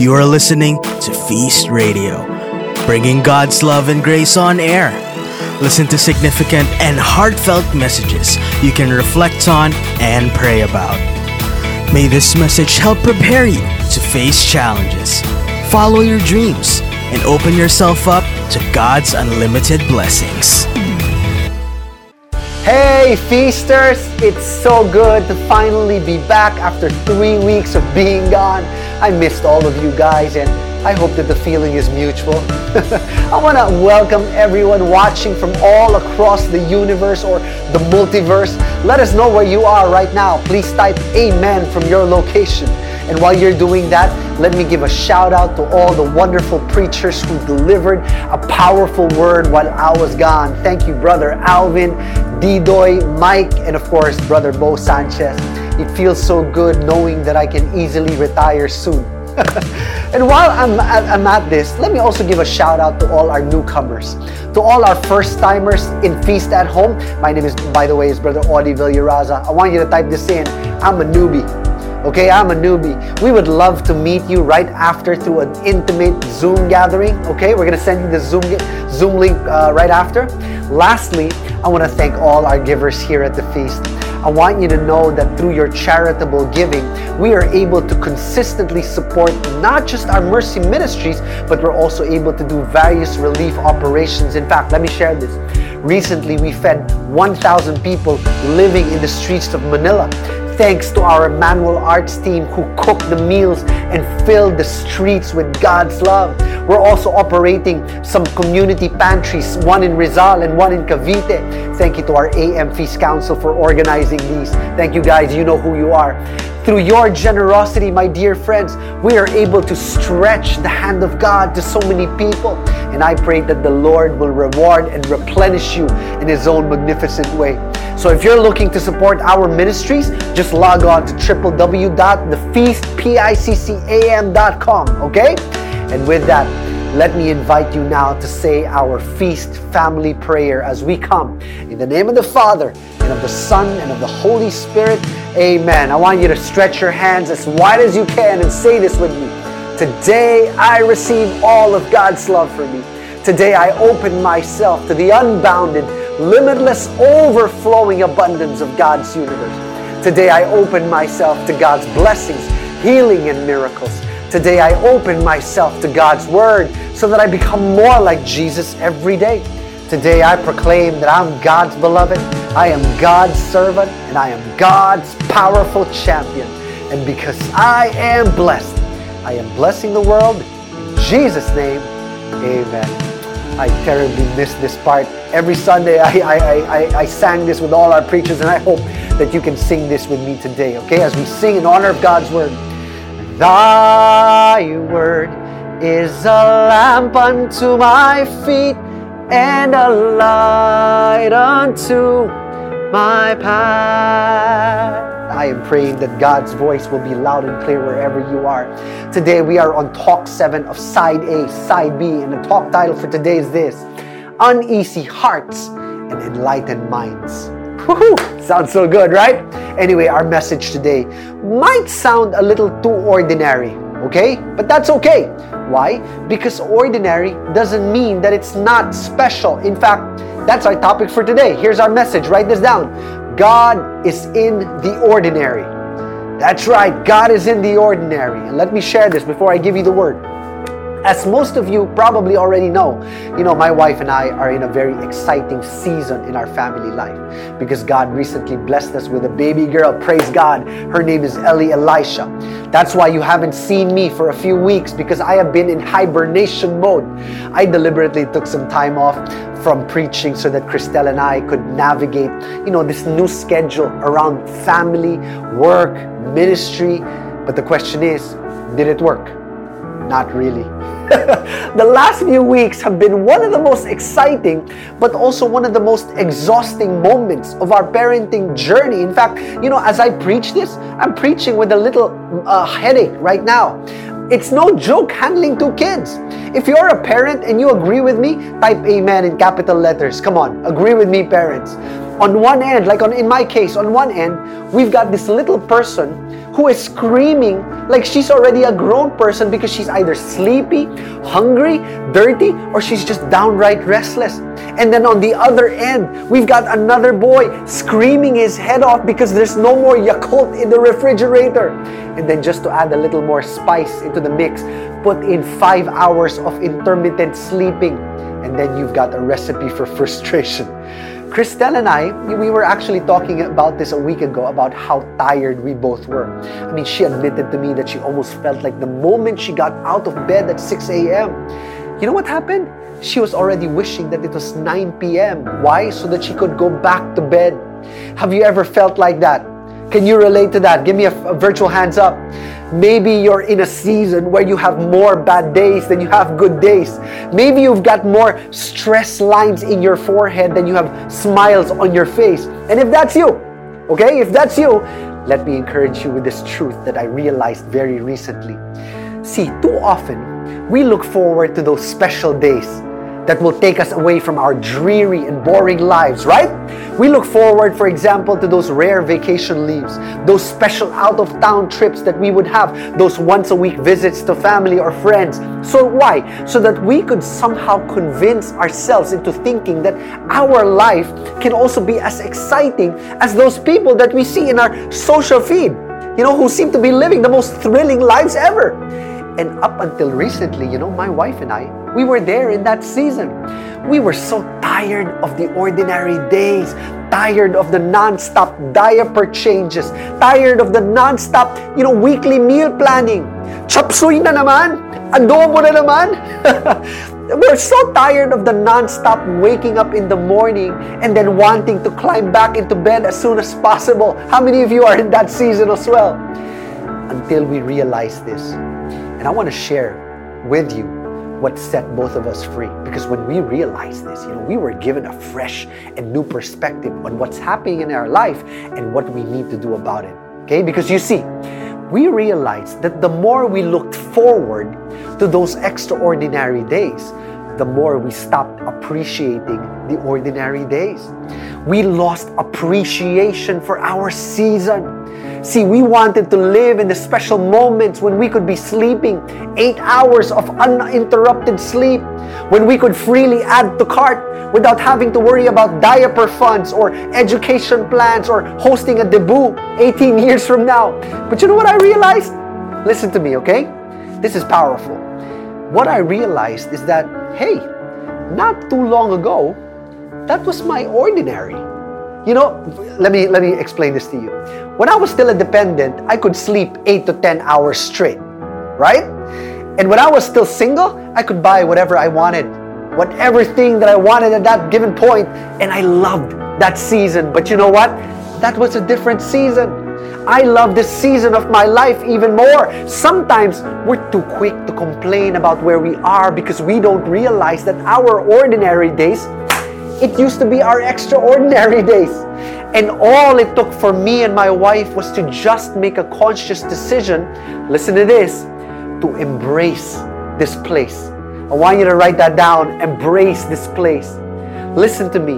You are listening to Feast Radio, bringing God's love and grace on air. Listen to significant and heartfelt messages you can reflect on and pray about. May this message help prepare you to face challenges, follow your dreams, and open yourself up to God's unlimited blessings. Hey, feasters! It's so good to finally be back after three weeks of being gone. I missed all of you guys, and I hope that the feeling is mutual. I want to welcome everyone watching from all across the universe or the multiverse. Let us know where you are right now. Please type Amen from your location. And while you're doing that, let me give a shout out to all the wonderful preachers who delivered a powerful word while I was gone. Thank you, Brother Alvin, Didoy, Mike, and of course, Brother Bo Sanchez. It feels so good knowing that I can easily retire soon. and while I'm at, I'm at this, let me also give a shout out to all our newcomers. To all our first timers in Feast at Home, my name is, by the way, is Brother Audie Villaraza. I want you to type this in. I'm a newbie. Okay, I'm a newbie. We would love to meet you right after through an intimate Zoom gathering. Okay, we're gonna send you the Zoom Zoom link uh, right after. Lastly, I want to thank all our givers here at the feast. I want you to know that through your charitable giving, we are able to consistently support not just our mercy ministries, but we're also able to do various relief operations. In fact, let me share this. Recently, we fed 1,000 people living in the streets of Manila thanks to our Emmanuel Arts team who cooked the meals and filled the streets with God's love. We're also operating some community pantries, one in Rizal and one in Cavite. Thank you to our AM Feast Council for organizing these. Thank you guys, you know who you are. Through your generosity, my dear friends, we are able to stretch the hand of God to so many people. And I pray that the Lord will reward and replenish you in His own magnificent way. So if you're looking to support our ministries, just log on to www.thefeastpiccam.com, okay? And with that, let me invite you now to say our feast family prayer as we come. In the name of the Father, and of the Son, and of the Holy Spirit, amen. I want you to stretch your hands as wide as you can and say this with me. Today I receive all of God's love for me. Today I open myself to the unbounded, limitless, overflowing abundance of God's universe. Today I open myself to God's blessings, healing, and miracles. Today I open myself to God's Word so that I become more like Jesus every day. Today I proclaim that I'm God's beloved, I am God's servant, and I am God's powerful champion. And because I am blessed, I am blessing the world. In Jesus' name, amen. I terribly miss this part. Every Sunday I, I, I, I sang this with all our preachers, and I hope that you can sing this with me today, okay? As we sing in honor of God's word. Thy word is a lamp unto my feet and a light unto my path. I am praying that God's voice will be loud and clear wherever you are. Today we are on talk 7 of side A, side B, and the talk title for today is this Uneasy Hearts and Enlightened Minds. Woohoo! Sounds so good, right? Anyway, our message today might sound a little too ordinary, okay? But that's okay. Why? Because ordinary doesn't mean that it's not special. In fact, that's our topic for today. Here's our message. Write this down. God is in the ordinary. That's right, God is in the ordinary. And let me share this before I give you the word. As most of you probably already know, you know, my wife and I are in a very exciting season in our family life because God recently blessed us with a baby girl. Praise God. Her name is Ellie Elisha. That's why you haven't seen me for a few weeks because I have been in hibernation mode. I deliberately took some time off from preaching so that Christelle and I could navigate, you know, this new schedule around family, work, ministry. But the question is, did it work? Not really. the last few weeks have been one of the most exciting, but also one of the most exhausting moments of our parenting journey. In fact, you know, as I preach this, I'm preaching with a little uh, headache right now. It's no joke handling two kids. If you're a parent and you agree with me, type amen in capital letters. Come on, agree with me, parents. On one end, like on, in my case, on one end, we've got this little person who is screaming like she's already a grown person because she's either sleepy, hungry, dirty, or she's just downright restless. And then on the other end, we've got another boy screaming his head off because there's no more Yakult in the refrigerator. And then just to add a little more spice into the mix, put in five hours of intermittent sleeping. And then you've got a recipe for frustration. Christelle and I, we were actually talking about this a week ago about how tired we both were. I mean, she admitted to me that she almost felt like the moment she got out of bed at 6 a.m., you know what happened? She was already wishing that it was 9 p.m. Why? So that she could go back to bed. Have you ever felt like that? Can you relate to that? Give me a, a virtual hands up. Maybe you're in a season where you have more bad days than you have good days. Maybe you've got more stress lines in your forehead than you have smiles on your face. And if that's you, okay, if that's you, let me encourage you with this truth that I realized very recently. See, too often we look forward to those special days that will take us away from our dreary and boring lives, right? We look forward, for example, to those rare vacation leaves, those special out of town trips that we would have, those once a week visits to family or friends. So, why? So that we could somehow convince ourselves into thinking that our life can also be as exciting as those people that we see in our social feed, you know, who seem to be living the most thrilling lives ever. And up until recently, you know, my wife and I, we were there in that season. We were so tired of the ordinary days, tired of the non-stop diaper changes, tired of the non-stop, you know, weekly meal planning. Chapsuy na naman, adobo na naman. We're so tired of the non-stop waking up in the morning and then wanting to climb back into bed as soon as possible. How many of you are in that season as well? Until we realize this. And I want to share with you what set both of us free. Because when we realized this, you know, we were given a fresh and new perspective on what's happening in our life and what we need to do about it. Okay? Because you see, we realized that the more we looked forward to those extraordinary days, the more we stopped appreciating the ordinary days. We lost appreciation for our season. See, we wanted to live in the special moments when we could be sleeping eight hours of uninterrupted sleep, when we could freely add to cart without having to worry about diaper funds or education plans or hosting a debut 18 years from now. But you know what I realized? Listen to me, okay? This is powerful. What I realized is that, hey, not too long ago, that was my ordinary. You know, let me let me explain this to you. When I was still a dependent, I could sleep 8 to 10 hours straight, right? And when I was still single, I could buy whatever I wanted, whatever thing that I wanted at that given point, and I loved that season. But you know what? That was a different season. I love this season of my life even more. Sometimes we're too quick to complain about where we are because we don't realize that our ordinary days it used to be our extraordinary days. And all it took for me and my wife was to just make a conscious decision, listen to this, to embrace this place. I want you to write that down. Embrace this place. Listen to me.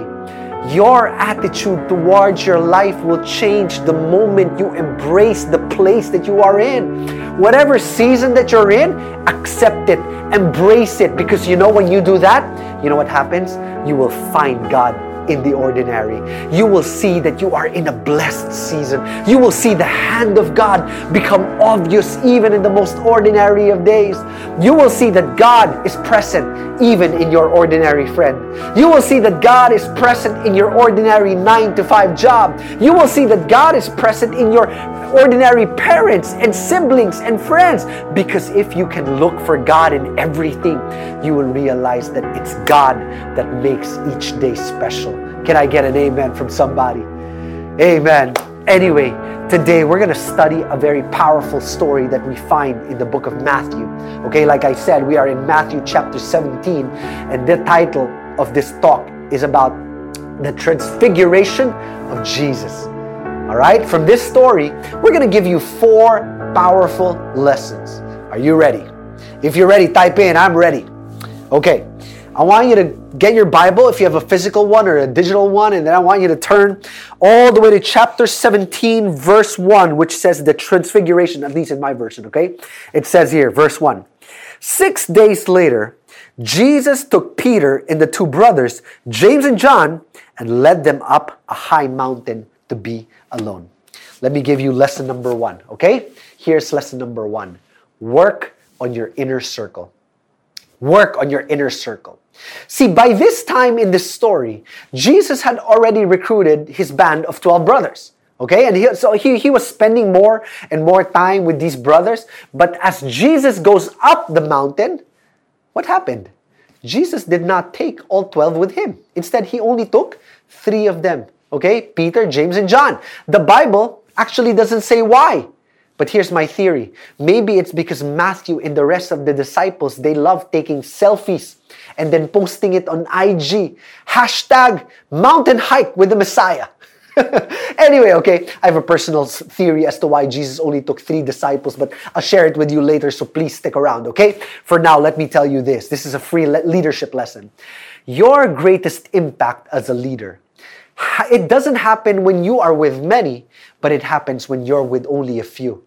Your attitude towards your life will change the moment you embrace the place that you are in. Whatever season that you're in, accept it, embrace it, because you know when you do that, you know what happens? You will find God in the ordinary. You will see that you are in a blessed season. You will see the hand of God become obvious even in the most ordinary of days. You will see that God is present even in your ordinary friend. You will see that God is present in your ordinary 9 to 5 job. You will see that God is present in your ordinary parents and siblings and friends because if you can look for God in everything, you will realize that it's God that makes each day special. Can I get an amen from somebody? Amen. Anyway, today we're going to study a very powerful story that we find in the book of Matthew. Okay, like I said, we are in Matthew chapter 17, and the title of this talk is about the transfiguration of Jesus. All right, from this story, we're going to give you four powerful lessons. Are you ready? If you're ready, type in, I'm ready. Okay, I want you to get your Bible if you have a physical one or a digital one, and then I want you to turn all the way to chapter 17, verse 1, which says the transfiguration, at least in my version, okay? It says here, verse 1. Six days later, Jesus took Peter and the two brothers, James and John, and led them up a high mountain to be alone. Let me give you lesson number one, okay? Here's lesson number one work on your inner circle. Work on your inner circle. See, by this time in this story, Jesus had already recruited his band of 12 brothers. Okay, and he, so he, he was spending more and more time with these brothers. But as Jesus goes up the mountain, what happened? Jesus did not take all 12 with him. Instead, he only took three of them. Okay, Peter, James, and John. The Bible actually doesn't say why. But here's my theory. Maybe it's because Matthew and the rest of the disciples, they love taking selfies and then posting it on IG. Hashtag mountain hike with the Messiah. anyway, okay, I have a personal theory as to why Jesus only took three disciples, but I'll share it with you later, so please stick around, okay? For now, let me tell you this this is a free leadership lesson. Your greatest impact as a leader. It doesn't happen when you are with many, but it happens when you're with only a few.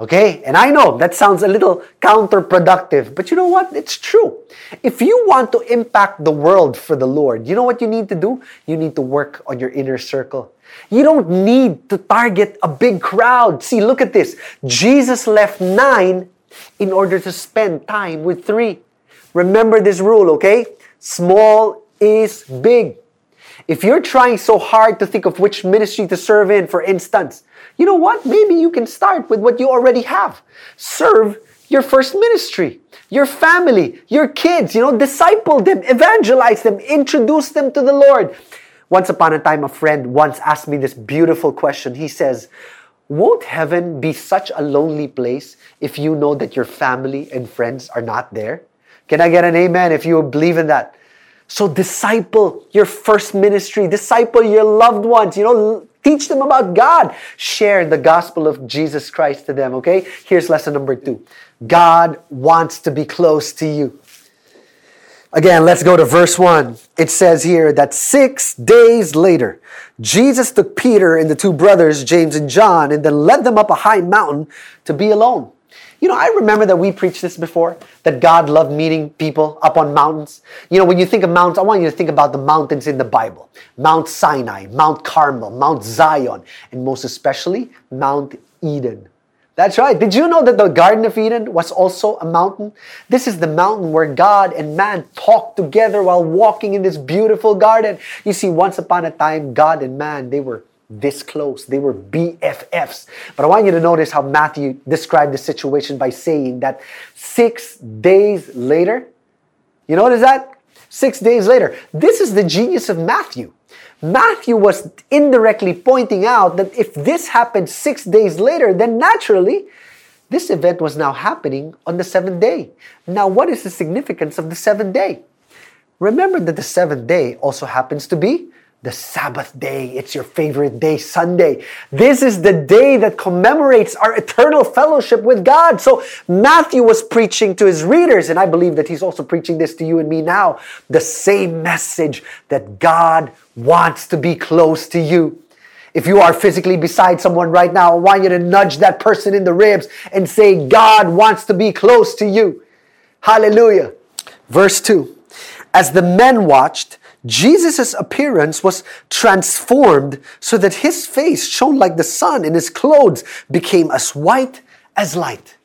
Okay? And I know that sounds a little counterproductive, but you know what? It's true. If you want to impact the world for the Lord, you know what you need to do? You need to work on your inner circle. You don't need to target a big crowd. See, look at this. Jesus left nine in order to spend time with three. Remember this rule, okay? Small is big. If you're trying so hard to think of which ministry to serve in, for instance, you know what? Maybe you can start with what you already have. Serve your first ministry, your family, your kids, you know, disciple them, evangelize them, introduce them to the Lord. Once upon a time, a friend once asked me this beautiful question. He says, Won't heaven be such a lonely place if you know that your family and friends are not there? Can I get an amen if you believe in that? So disciple your first ministry, disciple your loved ones, you know, teach them about God. Share the gospel of Jesus Christ to them, okay? Here's lesson number two God wants to be close to you. Again, let's go to verse 1. It says here that six days later, Jesus took Peter and the two brothers, James and John, and then led them up a high mountain to be alone. You know, I remember that we preached this before, that God loved meeting people up on mountains. You know, when you think of mountains, I want you to think about the mountains in the Bible. Mount Sinai, Mount Carmel, Mount Zion, and most especially, Mount Eden. That's right. Did you know that the Garden of Eden was also a mountain? This is the mountain where God and man talked together while walking in this beautiful garden. You see, once upon a time, God and man, they were this close. They were BFFs. But I want you to notice how Matthew described the situation by saying that six days later, you notice that? Six days later. This is the genius of Matthew. Matthew was indirectly pointing out that if this happened six days later, then naturally, this event was now happening on the seventh day. Now, what is the significance of the seventh day? Remember that the seventh day also happens to be the Sabbath day. It's your favorite day, Sunday. This is the day that commemorates our eternal fellowship with God. So Matthew was preaching to his readers, and I believe that he's also preaching this to you and me now. The same message that God wants to be close to you. If you are physically beside someone right now, I want you to nudge that person in the ribs and say, God wants to be close to you. Hallelujah. Verse 2 As the men watched, Jesus' appearance was transformed so that his face shone like the sun and his clothes became as white as light.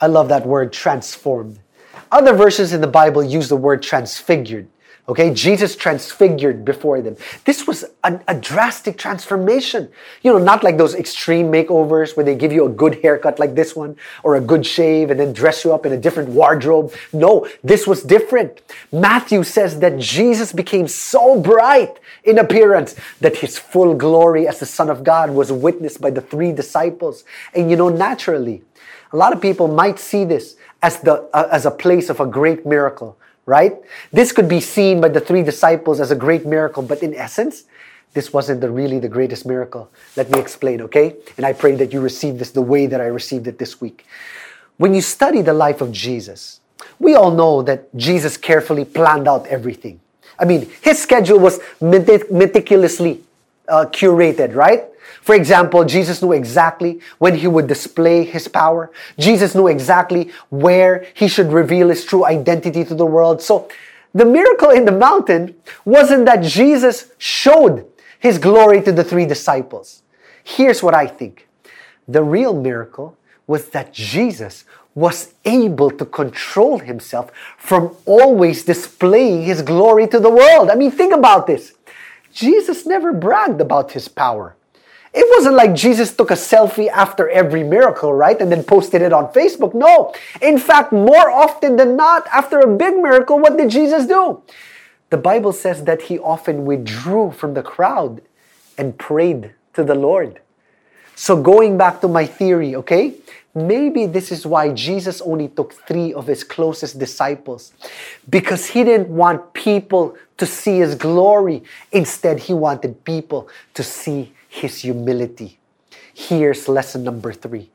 I love that word transformed. Other verses in the Bible use the word transfigured. Okay, Jesus transfigured before them. This was a, a, drastic transformation. You know, not like those extreme makeovers where they give you a good haircut like this one or a good shave and then dress you up in a different wardrobe. No, this was different. Matthew says that Jesus became so bright in appearance that his full glory as the Son of God was witnessed by the three disciples. And you know, naturally, a lot of people might see this as the uh, as a place of a great miracle right? This could be seen by the three disciples as a great miracle, but in essence, this wasn't the, really the greatest miracle. Let me explain, okay? And I pray that you receive this the way that I received it this week. When you study the life of Jesus, we all know that Jesus carefully planned out everything. I mean, his schedule was meticulously uh, curated, right? For example, Jesus knew exactly when he would display his power. Jesus knew exactly where he should reveal his true identity to the world. So, the miracle in the mountain wasn't that Jesus showed his glory to the three disciples. Here's what I think the real miracle was that Jesus was able to control himself from always displaying his glory to the world. I mean, think about this. Jesus never bragged about his power. It wasn't like Jesus took a selfie after every miracle, right? And then posted it on Facebook. No. In fact, more often than not, after a big miracle, what did Jesus do? The Bible says that he often withdrew from the crowd and prayed to the Lord. So, going back to my theory, okay? Maybe this is why Jesus only took three of his closest disciples because he didn't want people to see his glory. Instead, he wanted people to see his humility. Here's lesson number three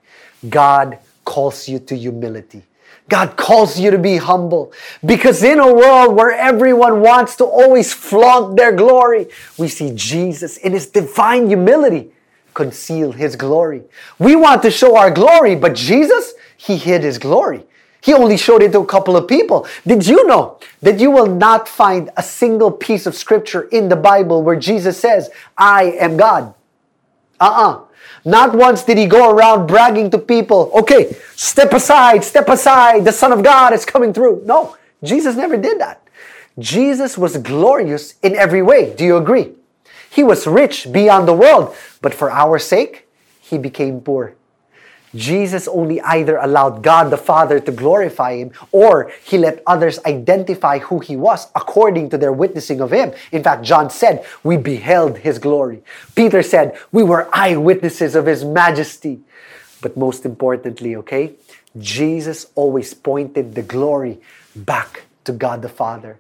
God calls you to humility. God calls you to be humble because in a world where everyone wants to always flaunt their glory, we see Jesus in his divine humility conceal his glory. We want to show our glory, but Jesus, he hid his glory. He only showed it to a couple of people. Did you know that you will not find a single piece of scripture in the Bible where Jesus says, I am God? Uh uh-uh. uh Not once did he go around bragging to people, okay, step aside, step aside, the Son of God is coming through. No, Jesus never did that. Jesus was glorious in every way. Do you agree? He was rich beyond the world, but for our sake, he became poor. Jesus only either allowed God the Father to glorify him or he let others identify who he was according to their witnessing of him. In fact, John said, We beheld his glory. Peter said, We were eyewitnesses of his majesty. But most importantly, okay, Jesus always pointed the glory back to God the Father.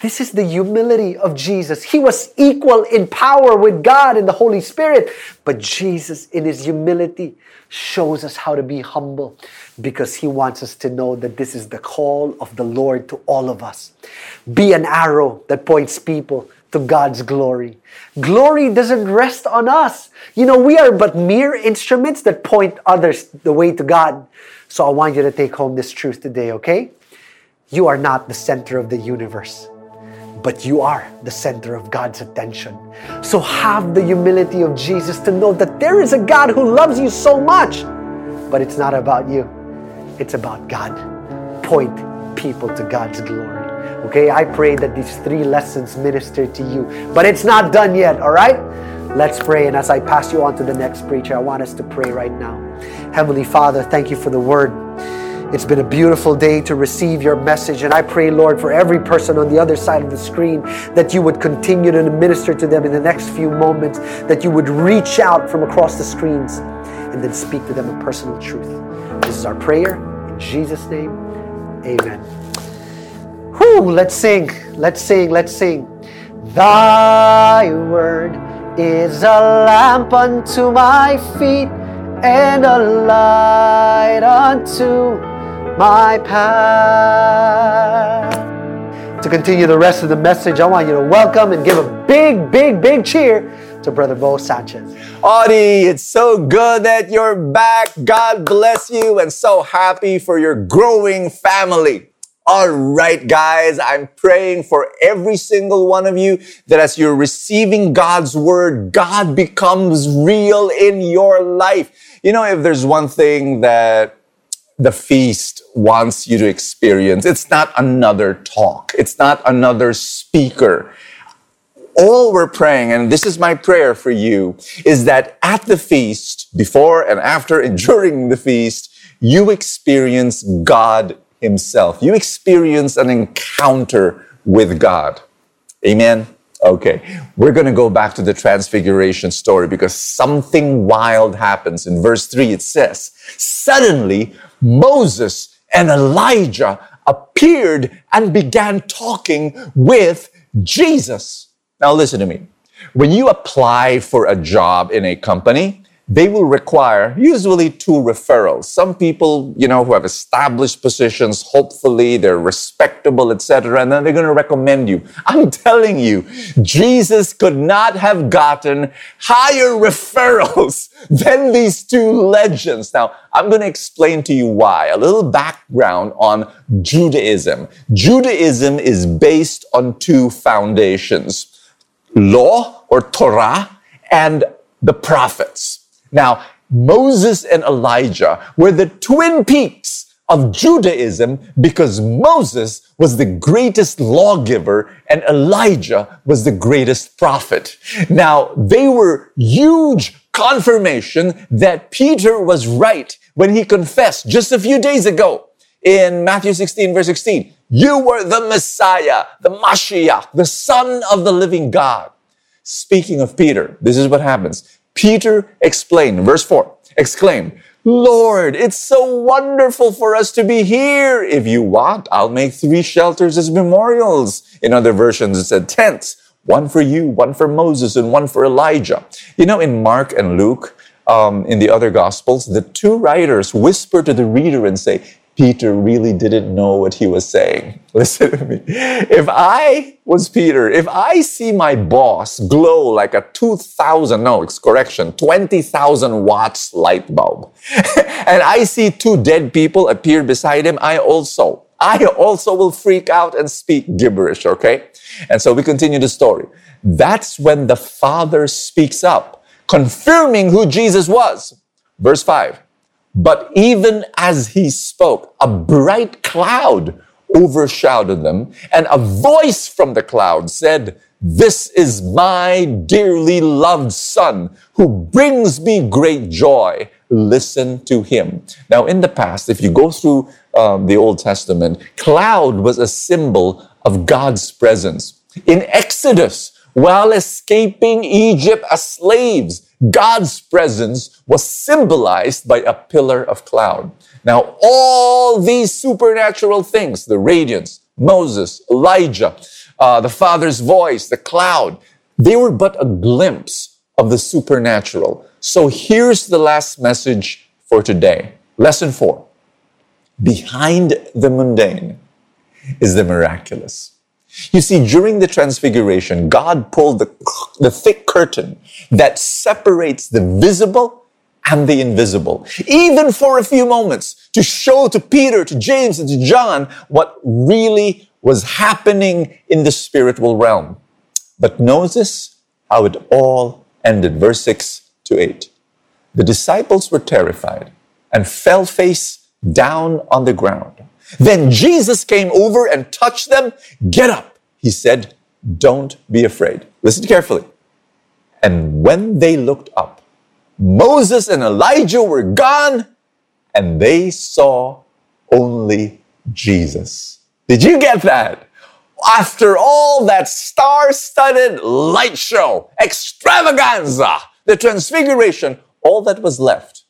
This is the humility of Jesus. He was equal in power with God and the Holy Spirit. But Jesus, in his humility, shows us how to be humble because he wants us to know that this is the call of the Lord to all of us. Be an arrow that points people to God's glory. Glory doesn't rest on us. You know, we are but mere instruments that point others the way to God. So I want you to take home this truth today, okay? You are not the center of the universe but you are the center of God's attention. So have the humility of Jesus to know that there is a God who loves you so much, but it's not about you, it's about God. Point people to God's glory. Okay, I pray that these three lessons minister to you, but it's not done yet, all right? Let's pray. And as I pass you on to the next preacher, I want us to pray right now. Heavenly Father, thank you for the word. It's been a beautiful day to receive your message. And I pray, Lord, for every person on the other side of the screen that you would continue to minister to them in the next few moments, that you would reach out from across the screens and then speak to them a personal truth. This is our prayer. In Jesus' name, amen. Whew, let's sing, let's sing, let's sing. Thy word is a lamp unto my feet and a light unto my path. To continue the rest of the message, I want you to welcome and give a big, big, big cheer to Brother Bo Sanchez. Audie, it's so good that you're back. God bless you and so happy for your growing family. All right, guys, I'm praying for every single one of you that as you're receiving God's word, God becomes real in your life. You know, if there's one thing that the feast wants you to experience. It's not another talk. It's not another speaker. All we're praying, and this is my prayer for you, is that at the feast, before and after and during the feast, you experience God Himself. You experience an encounter with God. Amen. Okay, we're going to go back to the transfiguration story because something wild happens. In verse 3, it says, Suddenly, Moses and Elijah appeared and began talking with Jesus. Now, listen to me. When you apply for a job in a company, they will require usually two referrals. Some people, you know, who have established positions, hopefully they're respectable, etc., and then they're going to recommend you. I'm telling you, Jesus could not have gotten higher referrals than these two legends. Now, I'm going to explain to you why. A little background on Judaism. Judaism is based on two foundations law or Torah and the prophets. Now, Moses and Elijah were the twin peaks of Judaism because Moses was the greatest lawgiver and Elijah was the greatest prophet. Now, they were huge confirmation that Peter was right when he confessed just a few days ago in Matthew 16 verse 16. You were the Messiah, the Mashiach, the son of the living God. Speaking of Peter, this is what happens. Peter explained, verse 4, exclaimed, Lord, it's so wonderful for us to be here. If you want, I'll make three shelters as memorials. In other versions, it said tents, one for you, one for Moses, and one for Elijah. You know, in Mark and Luke, um, in the other Gospels, the two writers whisper to the reader and say, Peter really didn't know what he was saying. Listen to me. If I was Peter, if I see my boss glow like a 2,000, no, it's correction, 20,000 watts light bulb, and I see two dead people appear beside him, I also, I also will freak out and speak gibberish, okay? And so we continue the story. That's when the Father speaks up, confirming who Jesus was. Verse 5. But even as he spoke, a bright cloud overshadowed them, and a voice from the cloud said, This is my dearly loved son who brings me great joy. Listen to him. Now, in the past, if you go through um, the Old Testament, cloud was a symbol of God's presence. In Exodus, while escaping Egypt as slaves, God's presence was symbolized by a pillar of cloud. Now, all these supernatural things, the radiance, Moses, Elijah, uh, the Father's voice, the cloud, they were but a glimpse of the supernatural. So here's the last message for today. Lesson four. Behind the mundane is the miraculous. You see, during the transfiguration, God pulled the, the thick curtain that separates the visible and the invisible, even for a few moments, to show to Peter, to James, and to John what really was happening in the spiritual realm. But notice how it all ended. Verse 6 to 8. The disciples were terrified and fell face down on the ground. Then Jesus came over and touched them. Get up, he said. Don't be afraid. Listen carefully. And when they looked up, Moses and Elijah were gone, and they saw only Jesus. Did you get that? After all that star studded light show, extravaganza, the transfiguration, all that was left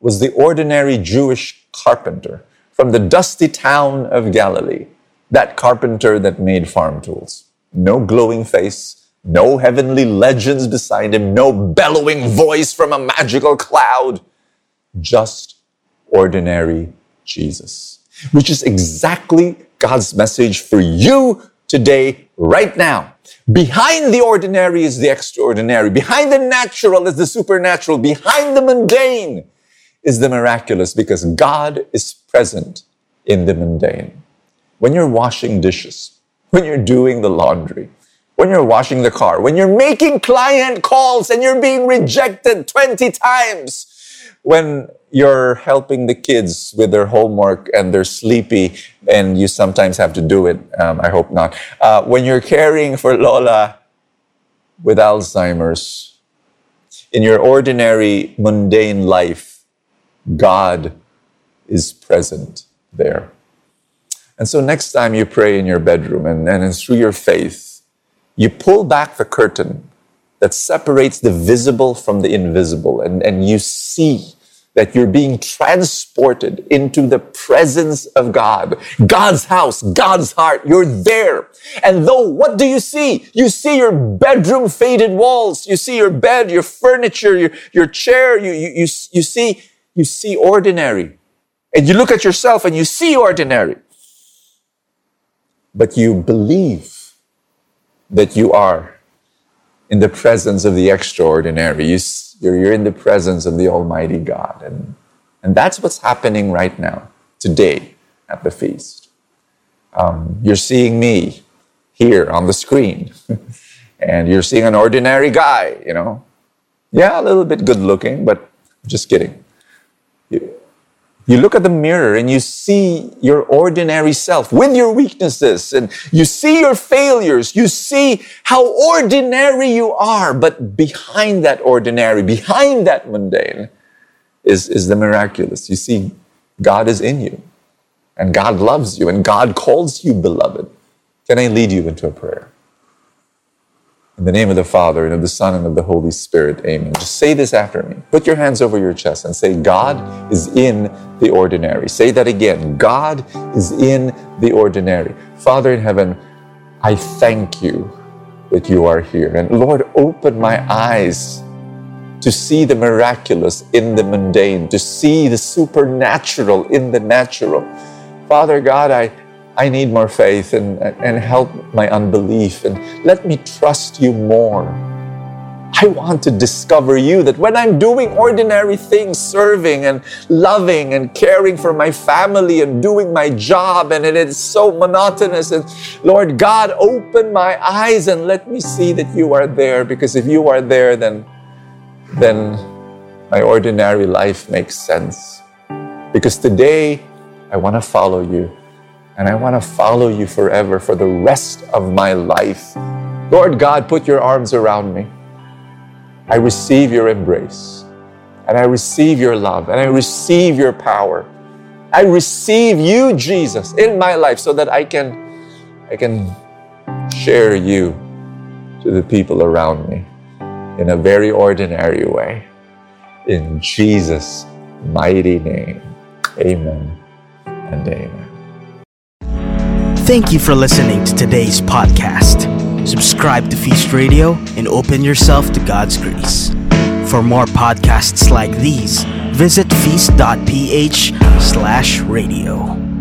was the ordinary Jewish carpenter from the dusty town of Galilee, that carpenter that made farm tools. No glowing face, no heavenly legends beside him, no bellowing voice from a magical cloud, just ordinary Jesus, which is exactly God's message for you today, right now. Behind the ordinary is the extraordinary. Behind the natural is the supernatural. Behind the mundane is the miraculous because God is present in the mundane. When you're washing dishes, when you're doing the laundry, when you're washing the car, when you're making client calls and you're being rejected 20 times, when you're helping the kids with their homework and they're sleepy and you sometimes have to do it, um, I hope not. Uh, when you're caring for Lola with Alzheimer's, in your ordinary, mundane life, God is present there. And so next time you pray in your bedroom and, and through your faith, you pull back the curtain that separates the visible from the invisible and, and you see that you're being transported into the presence of God, God's house, God's heart. You're there. And though, what do you see? You see your bedroom faded walls. You see your bed, your furniture, your, your chair. You, you, you, you see, you see ordinary. And you look at yourself and you see ordinary. But you believe that you are in the presence of the extraordinary. You, you're, you're in the presence of the Almighty God. And, and that's what's happening right now, today, at the feast. Um, you're seeing me here on the screen, and you're seeing an ordinary guy, you know. Yeah, a little bit good looking, but just kidding. You look at the mirror and you see your ordinary self with your weaknesses and you see your failures. You see how ordinary you are. But behind that ordinary, behind that mundane is, is the miraculous. You see, God is in you and God loves you and God calls you beloved. Can I lead you into a prayer? In the name of the Father, and of the Son, and of the Holy Spirit, amen. Just say this after me. Put your hands over your chest and say, God is in the ordinary. Say that again. God is in the ordinary. Father in heaven, I thank you that you are here. And Lord, open my eyes to see the miraculous in the mundane, to see the supernatural in the natural. Father God, I, I need more faith and, and help my unbelief and let me trust you more. I want to discover you that when I'm doing ordinary things, serving and loving and caring for my family and doing my job, and it is so monotonous. And Lord God, open my eyes and let me see that you are there because if you are there, then, then my ordinary life makes sense. Because today I want to follow you and I want to follow you forever for the rest of my life. Lord God, put your arms around me. I receive your embrace, and I receive your love, and I receive your power. I receive you, Jesus, in my life so that I can, I can share you to the people around me in a very ordinary way. In Jesus' mighty name, amen and amen. Thank you for listening to today's podcast. Subscribe to Feast Radio and open yourself to God's grace. For more podcasts like these, visit feast.ph slash radio.